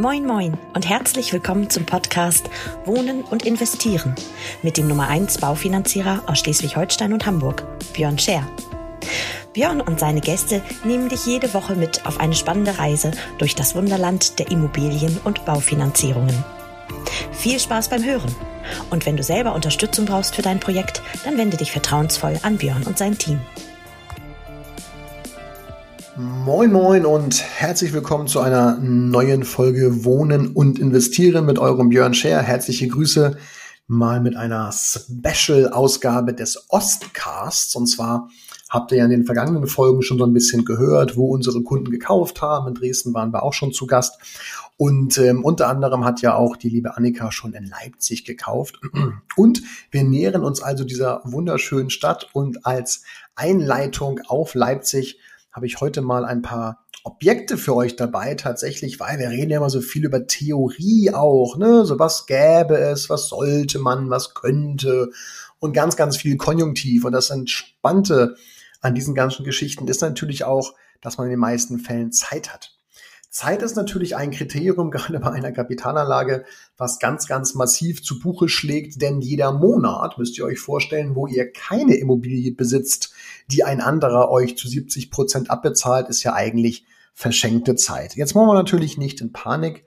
Moin Moin und herzlich willkommen zum Podcast Wohnen und Investieren mit dem Nummer 1 Baufinanzierer aus Schleswig-Holstein und Hamburg, Björn Scher. Björn und seine Gäste nehmen dich jede Woche mit auf eine spannende Reise durch das Wunderland der Immobilien- und Baufinanzierungen. Viel Spaß beim Hören. Und wenn du selber Unterstützung brauchst für dein Projekt, dann wende dich vertrauensvoll an Björn und sein Team. Moin Moin und herzlich willkommen zu einer neuen Folge Wohnen und Investieren mit eurem Björn Scher. Herzliche Grüße mal mit einer Special-Ausgabe des Ostcasts. Und zwar habt ihr ja in den vergangenen Folgen schon so ein bisschen gehört, wo unsere Kunden gekauft haben. In Dresden waren wir auch schon zu Gast. Und ähm, unter anderem hat ja auch die liebe Annika schon in Leipzig gekauft. Und wir nähern uns also dieser wunderschönen Stadt. Und als Einleitung auf Leipzig habe ich heute mal ein paar Objekte für euch dabei, tatsächlich, weil wir reden ja immer so viel über Theorie auch, ne? So was gäbe es, was sollte man, was könnte und ganz, ganz viel Konjunktiv. Und das Entspannte an diesen ganzen Geschichten ist natürlich auch, dass man in den meisten Fällen Zeit hat. Zeit ist natürlich ein Kriterium, gerade bei einer Kapitalanlage, was ganz, ganz massiv zu Buche schlägt, denn jeder Monat, müsst ihr euch vorstellen, wo ihr keine Immobilie besitzt, die ein anderer euch zu 70 Prozent abbezahlt, ist ja eigentlich verschenkte Zeit. Jetzt wollen wir natürlich nicht in Panik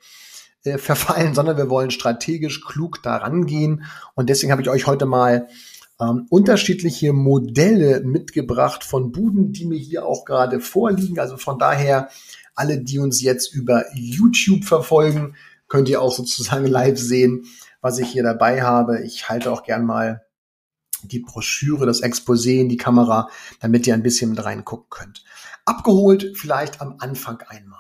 äh, verfallen, sondern wir wollen strategisch klug daran gehen und deswegen habe ich euch heute mal ähm, unterschiedliche Modelle mitgebracht von Buden, die mir hier auch gerade vorliegen. Also von daher alle, die uns jetzt über YouTube verfolgen, könnt ihr auch sozusagen live sehen, was ich hier dabei habe. Ich halte auch gern mal die Broschüre, das Exposé in die Kamera, damit ihr ein bisschen mit reingucken könnt. Abgeholt vielleicht am Anfang einmal.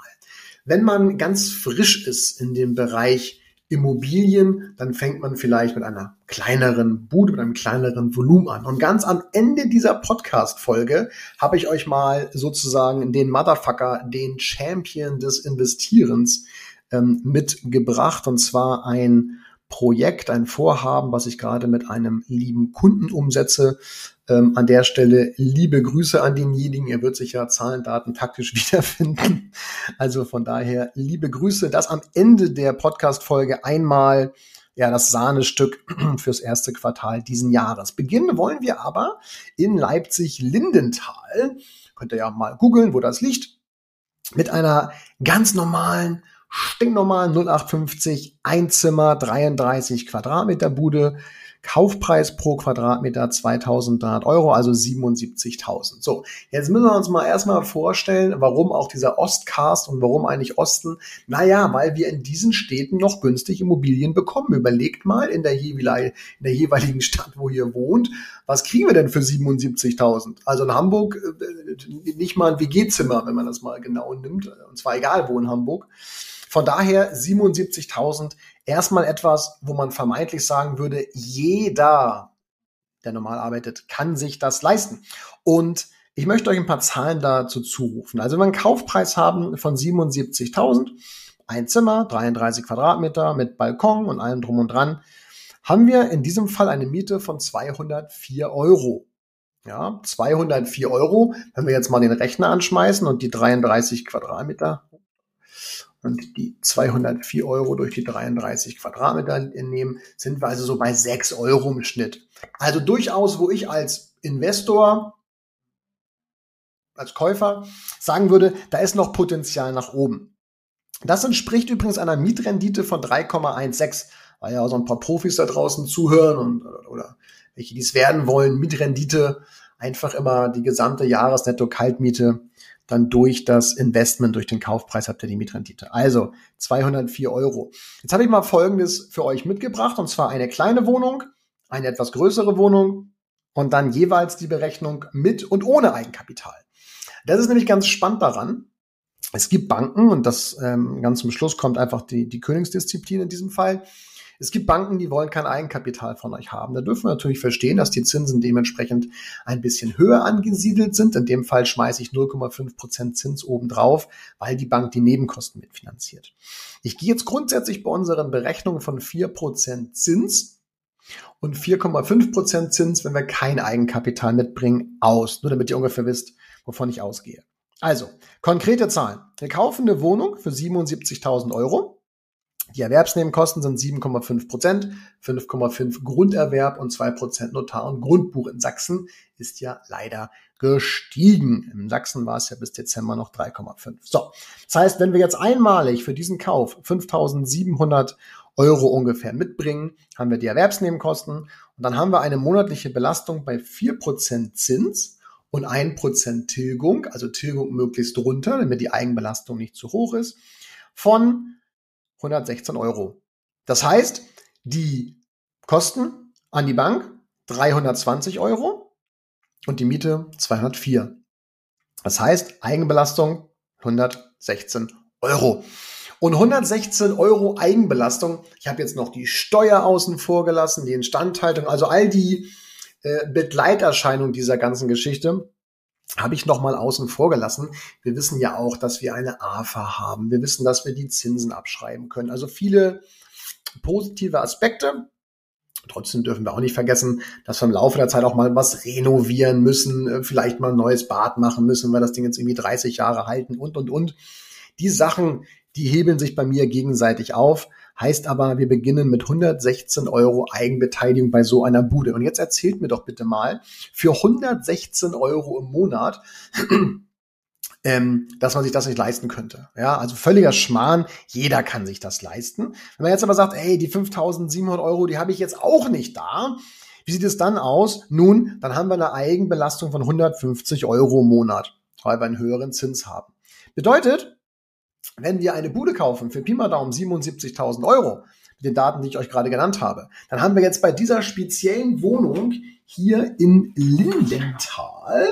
Wenn man ganz frisch ist in dem Bereich Immobilien, dann fängt man vielleicht mit einer kleineren Bude, mit einem kleineren Volumen an. Und ganz am Ende dieser Podcast-Folge habe ich euch mal sozusagen den Motherfucker, den Champion des Investierens ähm, mitgebracht. Und zwar ein Projekt, ein Vorhaben, was ich gerade mit einem lieben Kunden umsetze. Ähm, an der Stelle liebe Grüße an denjenigen. Er wird sich ja Zahlen, Daten taktisch wiederfinden. Also von daher liebe Grüße. Das am Ende der Podcast-Folge einmal ja das Sahnestück fürs erste Quartal diesen Jahres. Beginnen wollen wir aber in Leipzig-Lindenthal. Könnt ihr ja mal googeln, wo das liegt. Mit einer ganz normalen stinknormalen 0850 Einzimmer 33 Quadratmeter Bude. Kaufpreis pro Quadratmeter 2300 Euro, also 77.000. So, jetzt müssen wir uns mal erstmal vorstellen, warum auch dieser Ostcast und warum eigentlich Osten? Naja, weil wir in diesen Städten noch günstig Immobilien bekommen. Überlegt mal in der, in der jeweiligen Stadt, wo ihr wohnt, was kriegen wir denn für 77.000? Also in Hamburg äh, nicht mal ein WG-Zimmer, wenn man das mal genau nimmt, und zwar egal wo in Hamburg. Von daher 77.000 erstmal etwas, wo man vermeintlich sagen würde, jeder, der normal arbeitet, kann sich das leisten. Und ich möchte euch ein paar Zahlen dazu zurufen. Also wenn wir einen Kaufpreis haben von 77.000, ein Zimmer, 33 Quadratmeter mit Balkon und allem drum und dran, haben wir in diesem Fall eine Miete von 204 Euro. Ja, 204 Euro. Wenn wir jetzt mal den Rechner anschmeißen und die 33 Quadratmeter und die 204 Euro durch die 33 Quadratmeter nehmen, sind wir also so bei 6 Euro im Schnitt. Also durchaus, wo ich als Investor, als Käufer sagen würde, da ist noch Potenzial nach oben. Das entspricht übrigens einer Mietrendite von 3,16, weil ja so ein paar Profis da draußen zuhören und oder welche dies werden wollen. Mietrendite einfach immer die gesamte Jahresnetto-Kaltmiete dann durch das Investment, durch den Kaufpreis habt ihr die Mietrendite. Also 204 Euro. Jetzt habe ich mal Folgendes für euch mitgebracht, und zwar eine kleine Wohnung, eine etwas größere Wohnung und dann jeweils die Berechnung mit und ohne Eigenkapital. Das ist nämlich ganz spannend daran. Es gibt Banken, und das ähm, ganz zum Schluss kommt einfach die, die Königsdisziplin in diesem Fall, es gibt Banken, die wollen kein Eigenkapital von euch haben. Da dürfen wir natürlich verstehen, dass die Zinsen dementsprechend ein bisschen höher angesiedelt sind. In dem Fall schmeiße ich 0,5 Prozent Zins obendrauf, weil die Bank die Nebenkosten mitfinanziert. Ich gehe jetzt grundsätzlich bei unseren Berechnungen von 4 Prozent Zins und 4,5 Prozent Zins, wenn wir kein Eigenkapital mitbringen, aus. Nur damit ihr ungefähr wisst, wovon ich ausgehe. Also, konkrete Zahlen. Wir kaufen eine Wohnung für 77.000 Euro Die Erwerbsnebenkosten sind 7,5 Prozent, 5,5 Grunderwerb und 2 Prozent Notar und Grundbuch. In Sachsen ist ja leider gestiegen. In Sachsen war es ja bis Dezember noch 3,5. So, das heißt, wenn wir jetzt einmalig für diesen Kauf 5.700 Euro ungefähr mitbringen, haben wir die Erwerbsnebenkosten und dann haben wir eine monatliche Belastung bei 4% Zins und 1% Tilgung, also Tilgung möglichst runter, damit die Eigenbelastung nicht zu hoch ist, von 116 Euro. Das heißt, die Kosten an die Bank 320 Euro und die Miete 204. Das heißt, Eigenbelastung 116 Euro. Und 116 Euro Eigenbelastung. Ich habe jetzt noch die Steuer außen vor gelassen, die Instandhaltung, also all die äh, Begleiterscheinungen dieser ganzen Geschichte habe ich nochmal außen vor gelassen. Wir wissen ja auch, dass wir eine AFA haben. Wir wissen, dass wir die Zinsen abschreiben können. Also viele positive Aspekte. Trotzdem dürfen wir auch nicht vergessen, dass wir im Laufe der Zeit auch mal was renovieren müssen, äh, vielleicht mal ein neues Bad machen müssen, weil das Ding jetzt irgendwie 30 Jahre halten und, und, und. Die Sachen, die hebeln sich bei mir gegenseitig auf. Heißt aber, wir beginnen mit 116 Euro Eigenbeteiligung bei so einer Bude. Und jetzt erzählt mir doch bitte mal, für 116 Euro im Monat, ähm, dass man sich das nicht leisten könnte. Ja, also völliger Schmarrn. Jeder kann sich das leisten. Wenn man jetzt aber sagt, ey, die 5.700 Euro, die habe ich jetzt auch nicht da. Wie sieht es dann aus? Nun, dann haben wir eine Eigenbelastung von 150 Euro im Monat, weil wir einen höheren Zins haben. Bedeutet, wenn wir eine Bude kaufen für Pi mal Daumen 77.000 Euro, mit den Daten, die ich euch gerade genannt habe, dann haben wir jetzt bei dieser speziellen Wohnung hier in Lindenthal,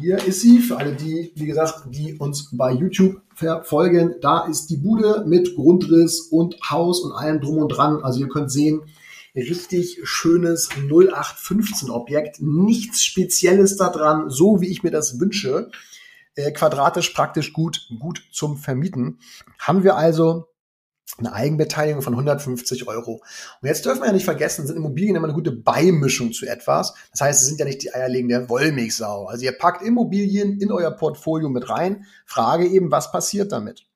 hier ist sie, für alle die, wie gesagt, die uns bei YouTube verfolgen, da ist die Bude mit Grundriss und Haus und allem drum und dran. Also ihr könnt sehen, richtig schönes 0815 Objekt, nichts Spezielles da dran, so wie ich mir das wünsche äh, quadratisch praktisch gut, gut zum Vermieten. Haben wir also eine Eigenbeteiligung von 150 Euro. Und jetzt dürfen wir ja nicht vergessen, sind Immobilien immer eine gute Beimischung zu etwas. Das heißt, sie sind ja nicht die eierlegende Wollmilchsau. Also ihr packt Immobilien in euer Portfolio mit rein. Frage eben, was passiert damit?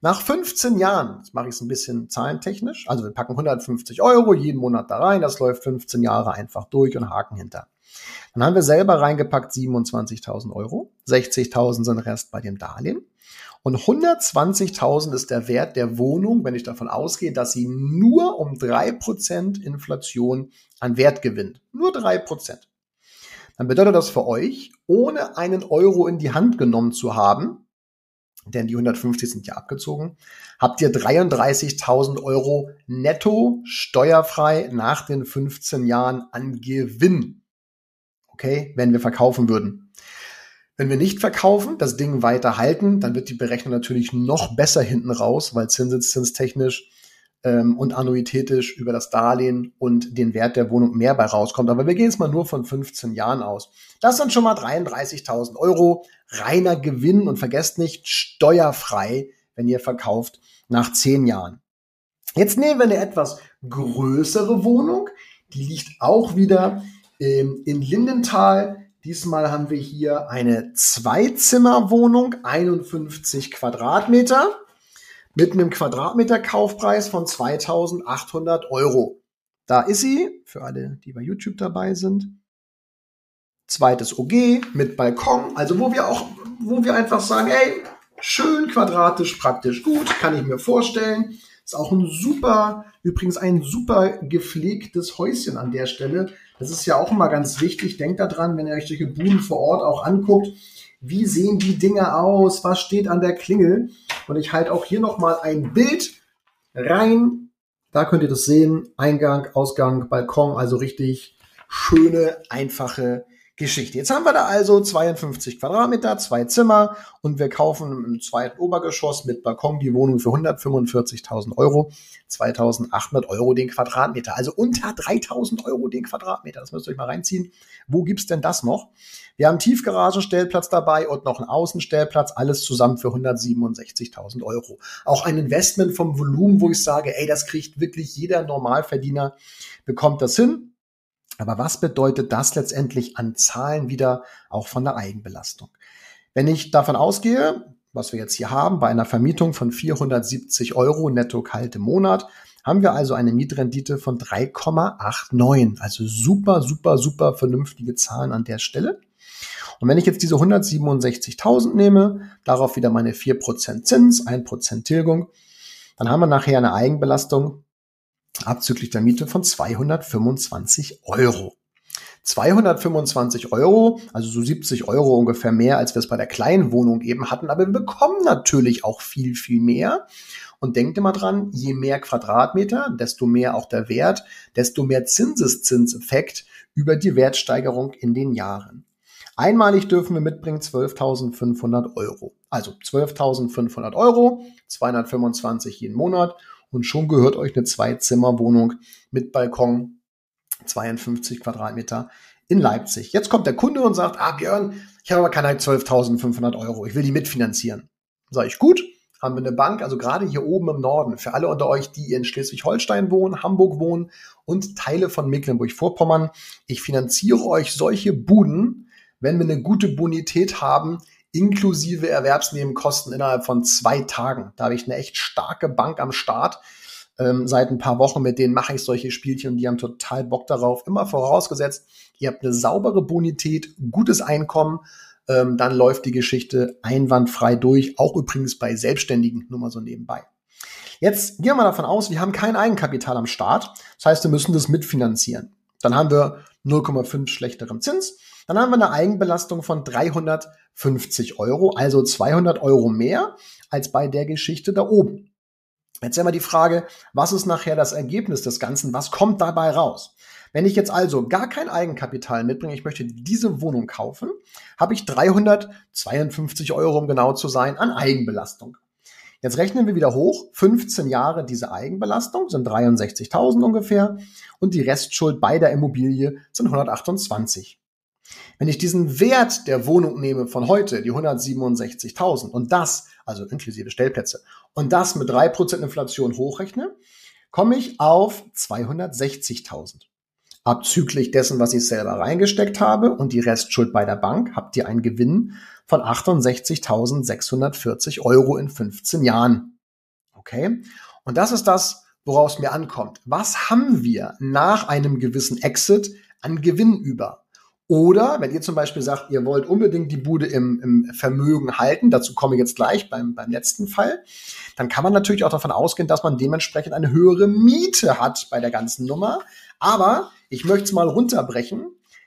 Nach 15 Jahren, jetzt mache ich es ein bisschen zahlentechnisch, also wir packen 150 Euro jeden Monat da rein, das läuft 15 Jahre einfach durch und Haken hinter. Dann haben wir selber reingepackt 27.000 Euro. 60.000 sind Rest bei dem Darlehen. Und 120.000 ist der Wert der Wohnung, wenn ich davon ausgehe, dass sie nur um 3% Inflation an Wert gewinnt. Nur 3%. Dann bedeutet das für euch, ohne einen Euro in die Hand genommen zu haben, denn die 150 sind ja abgezogen, habt ihr 33.000 Euro netto steuerfrei nach den 15 Jahren an Gewinn okay, wenn wir verkaufen würden. Wenn wir nicht verkaufen, das Ding weiter halten, dann wird die Berechnung natürlich noch besser hinten raus, weil zinseszinstechnisch ähm, und annuitätisch über das Darlehen und den Wert der Wohnung mehr bei rauskommt. Aber wir gehen jetzt mal nur von 15 Jahren aus. Das sind schon mal 33.000 Euro reiner Gewinn und vergesst nicht, steuerfrei, wenn ihr verkauft nach 10 Jahren. Jetzt nehmen wir eine etwas größere Wohnung. Die liegt auch wieder ähm, in Lindenthal. Diesmal haben wir hier eine Zweizimmerwohnung, 51 Quadratmeter, mit einem Quadratmeter Kaufpreis von 2800 Euro. Da ist sie, für alle, die bei YouTube dabei sind. Zweites OG mit Balkon, also wo wir auch, wo wir einfach sagen, ey, schön quadratisch, praktisch gut, kann ich mir vorstellen. Ist auch ein super, übrigens ein super gepflegtes Häuschen an der Stelle. Das ist ja auch immer ganz wichtig. Denkt daran, wenn ihr euch solche Buden vor Ort auch anguckt, wie sehen die Dinge aus? Was steht an der Klingel? Und ich halte auch hier nochmal ein Bild rein. Da könnt ihr das sehen. Eingang, Ausgang, Balkon, also richtig schöne, einfache Geschichte. Jetzt haben wir da also 52 Quadratmeter, zwei Zimmer und wir kaufen im zweiten Obergeschoss mit Balkon die Wohnung für 145.000 Euro, 2.800 Euro den Quadratmeter, also unter 3.000 Euro den Quadratmeter. Das müsst ihr euch mal reinziehen. Wo gibt's denn das noch? Wir haben Tiefgaragenstellplatz dabei und noch einen Außenstellplatz, alles zusammen für 167.000 Euro. Auch ein Investment vom Volumen, wo ich sage, ey, das kriegt wirklich jeder Normalverdiener, bekommt das hin. Aber was bedeutet das letztendlich an Zahlen wieder auch von der Eigenbelastung? Wenn ich davon ausgehe, was wir jetzt hier haben, bei einer Vermietung von 470 Euro netto kalt im Monat, haben wir also eine Mietrendite von 3,89. Also super, super, super vernünftige Zahlen an der Stelle. Und wenn ich jetzt diese 167.000 nehme, darauf wieder meine 4% Zins, 1% Tilgung, dann haben wir nachher eine Eigenbelastung abzüglich der Miete von 225 Euro. 225 Euro, also so 70 Euro ungefähr mehr, als wir es bei der kleinen Wohnung eben hatten. Aber wir bekommen natürlich auch viel, viel mehr. Und denkt immer dran, je mehr Quadratmeter, desto mehr auch der Wert, desto mehr Zinseszinseffekt über die Wertsteigerung in den Jahren. Einmalig dürfen wir mitbringen 12.500 Euro. Also 12.500 Euro, 225 jeden Monat und schon gehört euch eine Zwei-Zimmer-Wohnung mit Balkon, 52 Quadratmeter in Leipzig. Jetzt kommt der Kunde und sagt, ah Björn, ich habe aber keine 12.500 Euro, ich will die mitfinanzieren. Sag ich, gut, haben wir eine Bank, also gerade hier oben im Norden, für alle unter euch, die in Schleswig-Holstein wohnen, Hamburg wohnen und Teile von Mecklenburg-Vorpommern. Ich finanziere euch solche Buden, wenn wir eine gute Bonität haben, inklusive Erwerbsnebenkosten innerhalb von zwei Tagen. Da habe ich eine echt starke Bank am Start. Ähm, seit ein paar Wochen, mit denen mache ich solche Spielchen und die haben total Bock darauf. Immer vorausgesetzt, ihr habt eine saubere Bonität, gutes Einkommen, ähm, dann läuft die Geschichte einwandfrei durch. Auch übrigens bei Selbstständigen, nur mal so nebenbei. Jetzt gehen wir mal davon aus, wir haben kein Eigenkapital am Start. Das heißt, wir müssen das mitfinanzieren. Dann haben wir 0,5 schlechterem Zins. Dann haben wir eine Eigenbelastung von 350 Euro, also 200 Euro mehr als bei der Geschichte da oben. Jetzt immer die Frage, was ist nachher das Ergebnis des Ganzen? Was kommt dabei raus? Wenn ich jetzt also gar kein Eigenkapital mitbringe, ich möchte diese Wohnung kaufen, habe ich 352 Euro, um genau zu sein, an Eigenbelastung. Jetzt rechnen wir wieder hoch. 15 Jahre diese Eigenbelastung sind 63.000 ungefähr und die Restschuld bei der Immobilie sind 128. Wenn ich diesen Wert der Wohnung nehme von heute, die 167.000 und das, also inklusive Stellplätze, und das mit 3% Inflation hochrechne, komme ich auf 260.000. Abzüglich dessen, was ich selber reingesteckt habe und die Restschuld bei der Bank, habt ihr einen Gewinn von 68.640 Euro in 15 Jahren. Okay? Und das ist das, woraus mir ankommt. Was haben wir nach einem gewissen Exit an Gewinn über? Oder wenn ihr zum Beispiel sagt, ihr wollt unbedingt die Bude im, im Vermögen halten, dazu komme ich jetzt gleich beim, beim letzten Fall, dann kann man natürlich auch davon ausgehen, dass man dementsprechend eine höhere Miete hat bei der ganzen Nummer. Aber ich möchte es mal runterbrechen.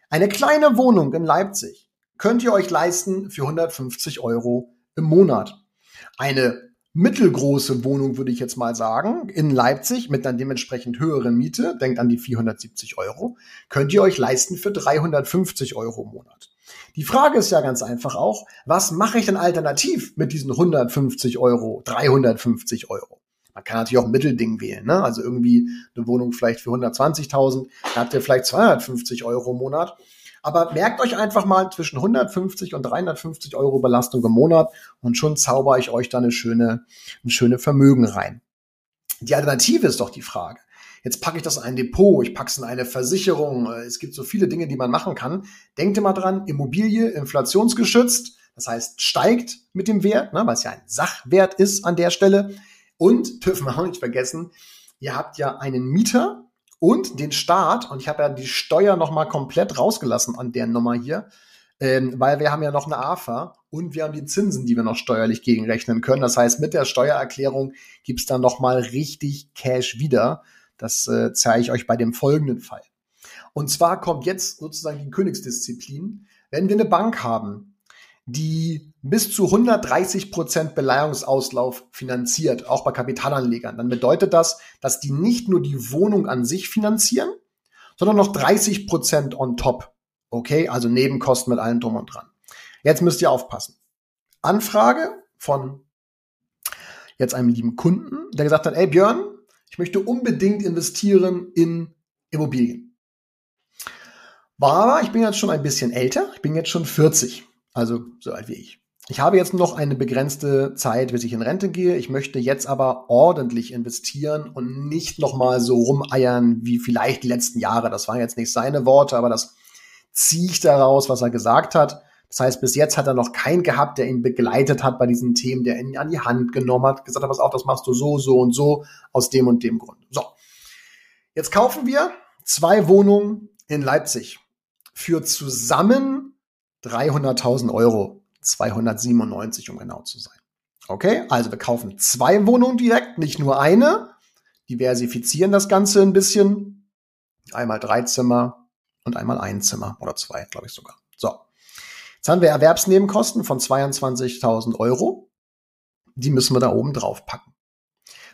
Eine kleine Wohnung in Leipzig könnt ihr euch leisten für 150 Euro im Monat. Eine mittelgroße Wohnung, würde ich jetzt mal sagen, in Leipzig mit dann dementsprechend höheren Miete, denkt an die 470 Euro, könnt ihr euch leisten für 350 Euro im Monat. Die Frage ist ja ganz einfach auch, was mache ich denn alternativ mit diesen 150 Euro, 350 Euro? Man kann natürlich auch ein Mittelding wählen, ne? also irgendwie eine Wohnung vielleicht für 120.000, da habt ihr vielleicht 250 Euro im Monat. Aber merkt euch einfach mal zwischen 150 und 350 Euro Belastung im Monat und schon zauber ich euch da eine schöne, ein schöne Vermögen rein. Die Alternative ist doch die Frage. Jetzt packe ich das in ein Depot, ich packe es in eine Versicherung. Es gibt so viele Dinge, die man machen kann. Denkt immer dran, Immobilie, inflationsgeschützt, das heißt steigt mit dem Wert, ne, weil es ja ein Sachwert ist an der Stelle. Und dürfen wir auch nicht vergessen, ihr habt ja einen Mieter, und den Staat, und ich habe ja die Steuer nochmal komplett rausgelassen an der Nummer hier, ähm, weil wir haben ja noch eine AFA und wir haben die Zinsen, die wir noch steuerlich gegenrechnen können. Das heißt, mit der Steuererklärung gibt's dann nochmal richtig Cash wieder. Das äh, zeige ich euch bei dem folgenden Fall. Und zwar kommt jetzt sozusagen die Königsdisziplin. Wenn wir eine Bank haben, die bis zu 130 Prozent Beleihungsauslauf finanziert, auch bei Kapitalanlegern, dann bedeutet das, dass die nicht nur die Wohnung an sich finanzieren, sondern noch 30 Prozent on top. Okay, also Nebenkosten mit allem drum und dran. Jetzt müsst ihr aufpassen. Anfrage von jetzt einem lieben Kunden, der gesagt hat, ey Björn, ich möchte unbedingt investieren in Immobilien. Aber ich bin jetzt schon ein bisschen älter, ich bin jetzt schon 40. Also so alt wie ich. Ich habe jetzt noch eine begrenzte Zeit, bis ich in Rente gehe. Ich möchte jetzt aber ordentlich investieren und nicht nochmal so rumeiern wie vielleicht die letzten Jahre. Das waren jetzt nicht seine Worte, aber das ziehe ich daraus, was er gesagt hat. Das heißt, bis jetzt hat er noch keinen gehabt, der ihn begleitet hat bei diesen Themen, der ihn an die Hand genommen hat, gesagt hat, pass auf, das machst du so, so und so, aus dem und dem Grund. So. Jetzt kaufen wir zwei Wohnungen in Leipzig für zusammen 300.000 Euro. 297, um genau zu sein. Okay, also wir kaufen zwei Wohnungen direkt, nicht nur eine. Diversifizieren das Ganze ein bisschen. Einmal drei Zimmer und einmal ein Zimmer oder zwei, glaube ich sogar. So. Jetzt haben wir Erwerbsnebenkosten von 22.000 Euro. Die müssen wir da oben drauf packen.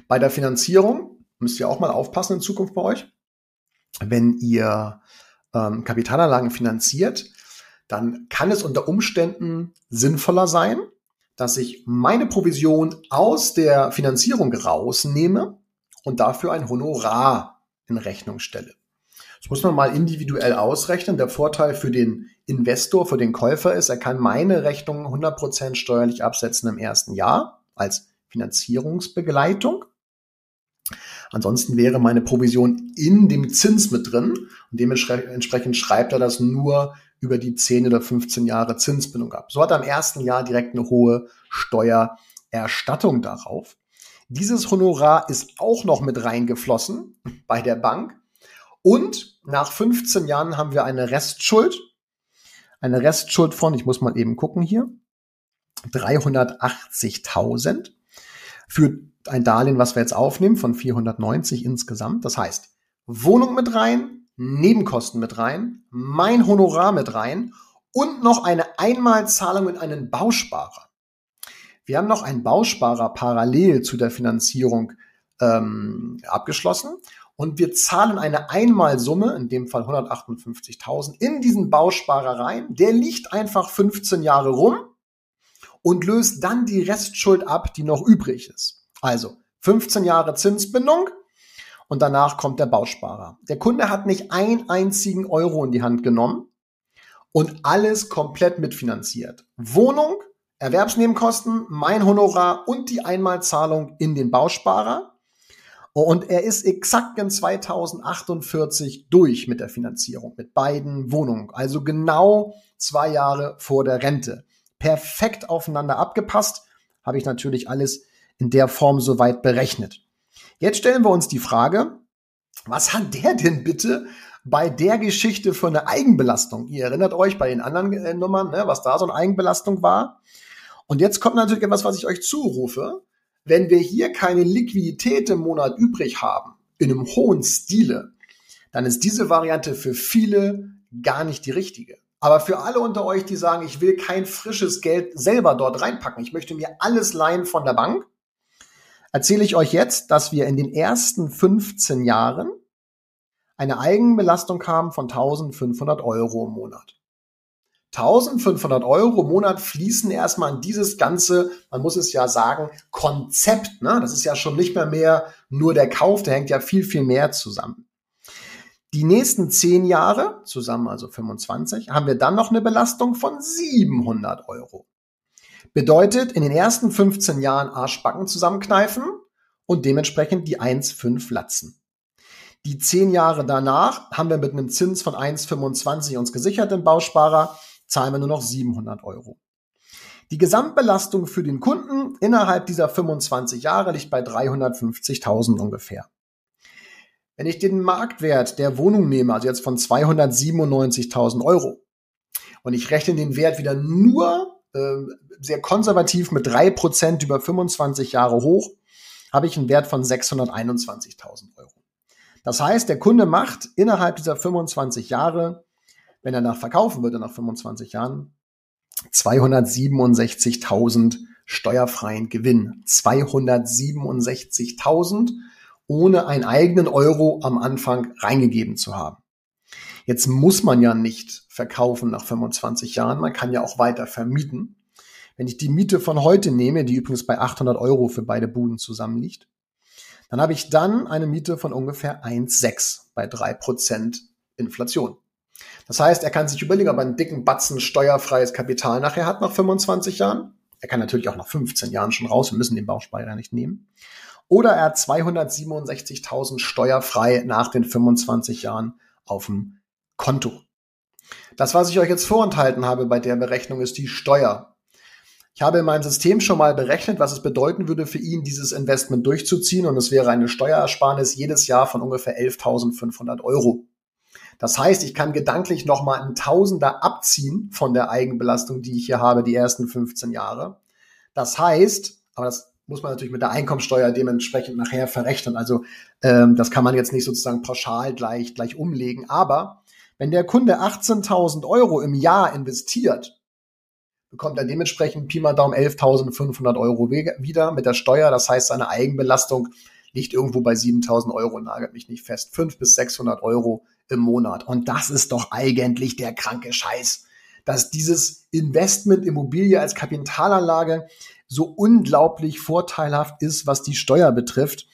Bei der Finanzierung müsst ihr auch mal aufpassen in Zukunft bei euch. Wenn ihr ähm, Kapitalanlagen finanziert, dann kann es unter Umständen sinnvoller sein, dass ich meine Provision aus der Finanzierung rausnehme und dafür ein Honorar in Rechnung stelle. Das muss man mal individuell ausrechnen. Der Vorteil für den Investor, für den Käufer ist, er kann meine Rechnung 100% steuerlich absetzen im ersten Jahr als Finanzierungsbegleitung. Ansonsten wäre meine Provision in dem Zins mit drin und dementsprechend schreibt er das nur über die 10 oder 15 Jahre Zinsbindung ab. So hat er im ersten Jahr direkt eine hohe Steuererstattung darauf. Dieses Honorar ist auch noch mit reingeflossen bei der Bank. Und nach 15 Jahren haben wir eine Restschuld. Eine Restschuld von, ich muss mal eben gucken hier, 380.000 für ein Darlehen, was wir jetzt aufnehmen, von 490 insgesamt. Das heißt, Wohnung mit rein, Nebenkosten mit rein, mein Honorar mit rein und noch eine Einmalzahlung in einen Bausparer. Wir haben noch einen Bausparer parallel zu der Finanzierung ähm, abgeschlossen und wir zahlen eine Einmalsumme, in dem Fall 158.000, in diesen Bausparer rein. Der liegt einfach 15 Jahre rum und löst dann die Restschuld ab, die noch übrig ist. Also 15 Jahre Zinsbindung und danach kommt der Bausparer. Der Kunde hat nicht einen einzigen Euro in die Hand genommen und alles komplett mitfinanziert. Wohnung, Erwerbsnebenkosten, mein Honorar und die Einmalzahlung in den Bausparer. Und er ist exakt in 2048 durch mit der Finanzierung, mit beiden Wohnungen. Also genau zwei Jahre vor der Rente. Perfekt aufeinander abgepasst, habe ich natürlich alles in der Form soweit berechnet. Jetzt stellen wir uns die Frage, was hat der denn bitte bei der Geschichte für eine Eigenbelastung? Ihr erinnert euch bei den anderen äh, Nummern, ne, was da so eine Eigenbelastung war. Und jetzt kommt natürlich etwas, was ich euch zurufe. Wenn wir hier keine Liquidität im Monat übrig haben, in einem hohen Stile, dann ist diese Variante für viele gar nicht die richtige. Aber für alle unter euch, die sagen, ich will kein frisches Geld selber dort reinpacken, ich möchte mir alles leihen von der Bank, erzähle ich euch jetzt, dass wir in den ersten 15 Jahren eine Eigenbelastung haben von 1500 Euro im Monat. 1500 Euro im Monat fließen erstmal in dieses ganze, man muss es ja sagen, Konzept. Ne? Das ist ja schon nicht mehr mehr nur der Kauf, der hängt ja viel, viel mehr zusammen. Die nächsten 10 Jahre, zusammen also 25, haben wir dann noch eine Belastung von 700 Euro. Bedeutet, in den ersten 15 Jahren Arschbacken zusammenkneifen und dementsprechend die 1,5 latzen. Die 10 Jahre danach haben wir mit einem Zins von 1,25 uns gesichert im Bausparer, zahlen wir nur noch 700 Euro. Die Gesamtbelastung für den Kunden innerhalb dieser 25 Jahre liegt bei 350.000 ungefähr. Wenn ich den Marktwert der Wohnung nehme, also jetzt von 297.000 Euro, und ich rechne den Wert wieder nur sehr konservativ mit drei Prozent über 25 Jahre hoch, habe ich einen Wert von 621.000 Euro. Das heißt, der Kunde macht innerhalb dieser 25 Jahre, wenn er nach verkaufen würde nach 25 Jahren, 267.000 steuerfreien Gewinn. 267.000 ohne einen eigenen Euro am Anfang reingegeben zu haben. Jetzt muss man ja nicht verkaufen nach 25 Jahren, man kann ja auch weiter vermieten. Wenn ich die Miete von heute nehme, die übrigens bei 800 Euro für beide Buden zusammenliegt, dann habe ich dann eine Miete von ungefähr 1,6 bei 3% Inflation. Das heißt, er kann sich überlegen, ob er einen dicken Batzen steuerfreies Kapital nachher hat nach 25 Jahren. Er kann natürlich auch nach 15 Jahren schon raus. Wir müssen den Bauspeicher nicht nehmen. Oder er hat 267.000 steuerfrei nach den 25 Jahren auf dem Konto. Das, was ich euch jetzt vorenthalten habe bei der Berechnung, ist die Steuer. Ich habe in meinem System schon mal berechnet, was es bedeuten würde für ihn, dieses Investment durchzuziehen. Und es wäre eine Steuerersparnis jedes Jahr von ungefähr 11.500 Euro. Das heißt, ich kann gedanklich nochmal einen Tausender abziehen von der Eigenbelastung, die ich hier habe, die ersten 15 Jahre. Das heißt, aber das muss man natürlich mit der Einkommensteuer dementsprechend nachher verrechnen. Also ähm, das kann man jetzt nicht sozusagen pauschal gleich, gleich umlegen. Aber wenn der Kunde 18.000 Euro im Jahr investiert, bekommt er dementsprechend Pi mal Daumen 11.500 Euro wieder mit der Steuer. Das heißt, seine Eigenbelastung liegt irgendwo bei 7.000 Euro, nagelt mich nicht fest. 500 bis 600 Euro im Monat. Und das ist doch eigentlich der kranke Scheiß, dass dieses Investment Immobilie als Kapitalanlage so unglaublich vorteilhaft ist, was die Steuer betrifft.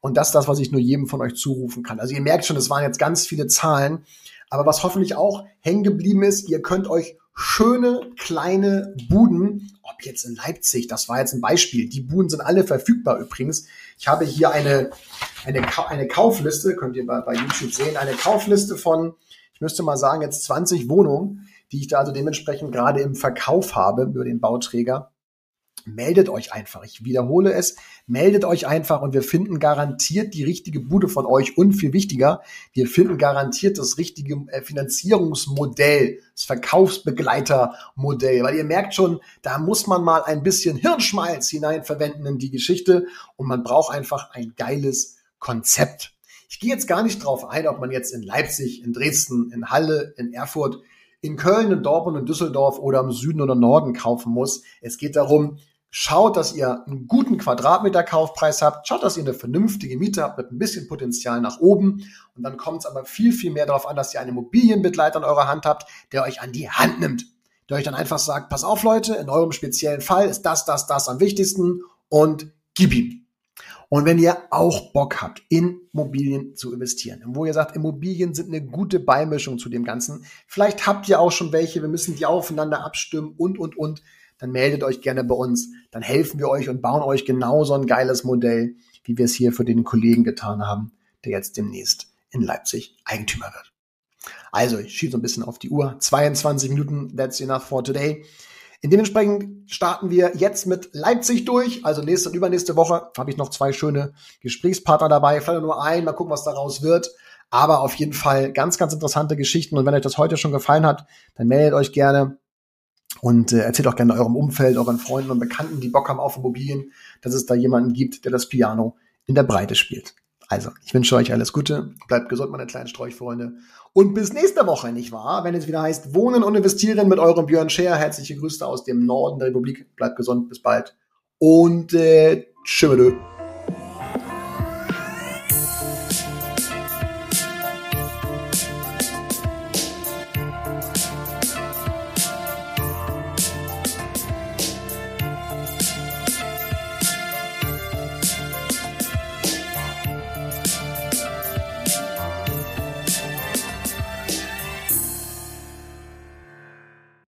Und das ist das, was ich nur jedem von euch zurufen kann. Also ihr merkt schon, es waren jetzt ganz viele Zahlen. Aber was hoffentlich auch hängen geblieben ist, ihr könnt euch schöne kleine Buden, ob jetzt in Leipzig, das war jetzt ein Beispiel. Die Buden sind alle verfügbar übrigens. Ich habe hier eine, eine, eine Kaufliste, könnt ihr bei, bei YouTube sehen, eine Kaufliste von, ich müsste mal sagen, jetzt 20 Wohnungen, die ich da also dementsprechend gerade im Verkauf habe über den Bauträger meldet euch einfach. Ich wiederhole es, meldet euch einfach und wir finden garantiert die richtige Bude von euch und viel wichtiger, wir finden garantiert das richtige äh, Finanzierungsmodell, das Verkaufsbegleitermodell, weil ihr merkt schon, da muss man mal ein bisschen Hirnschmalz hinein verwenden in die Geschichte und man braucht einfach ein geiles Konzept. Ich gehe jetzt gar nicht drauf ein, ob man jetzt in Leipzig, in Dresden, in Halle, in Erfurt in Köln, in Dortmund, in Düsseldorf oder im Süden oder Norden kaufen muss. Es geht darum, Schaut, dass ihr einen guten Quadratmeter-Kaufpreis habt. Schaut, dass ihr eine vernünftige Miete habt mit ein bisschen Potenzial nach oben. Und dann kommt es aber viel, viel mehr darauf an, dass ihr einen Immobilienbegleiter in eurer Hand habt, der euch an die Hand nimmt. Der euch dann einfach sagt, pass auf Leute, in eurem speziellen Fall ist das, das, das am wichtigsten und gib ihm. Und wenn ihr auch Bock habt, in Immobilien zu investieren, wo ihr sagt, Immobilien sind eine gute Beimischung zu dem Ganzen, vielleicht habt ihr auch schon welche, wir müssen die aufeinander abstimmen und, und, und, dann meldet euch gerne bei uns. Dann helfen wir euch und bauen euch genau so ein geiles Modell, wie wir es hier für den Kollegen getan haben, der jetzt demnächst in Leipzig Eigentümer wird. Also, ich schiebe so ein bisschen auf die Uhr. 22 Minuten, that's enough for today. In dementsprechend starten wir jetzt mit Leipzig durch. Also nächste und übernächste Woche habe ich noch zwei schöne Gesprächspartner dabei. Vielleicht nur einen, mal gucken, was daraus wird. Aber auf jeden Fall ganz, ganz interessante Geschichten. Und wenn euch das heute schon gefallen hat, dann meldet euch gerne. Und äh, erzählt auch gerne eurem Umfeld, euren Freunden und Bekannten, die Bock haben auf Immobilien, dass es da jemanden gibt, der das Piano in der Breite spielt. Also, ich wünsche euch alles Gute, bleibt gesund, meine kleinen Sträuchfreunde. Und bis nächste Woche, nicht wahr? Wenn es wieder heißt, Wohnen und Investieren mit eurem Björn Scher. Herzliche Grüße aus dem Norden der Republik. Bleibt gesund, bis bald. Und äh, tschüss.